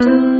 Mm-hmm.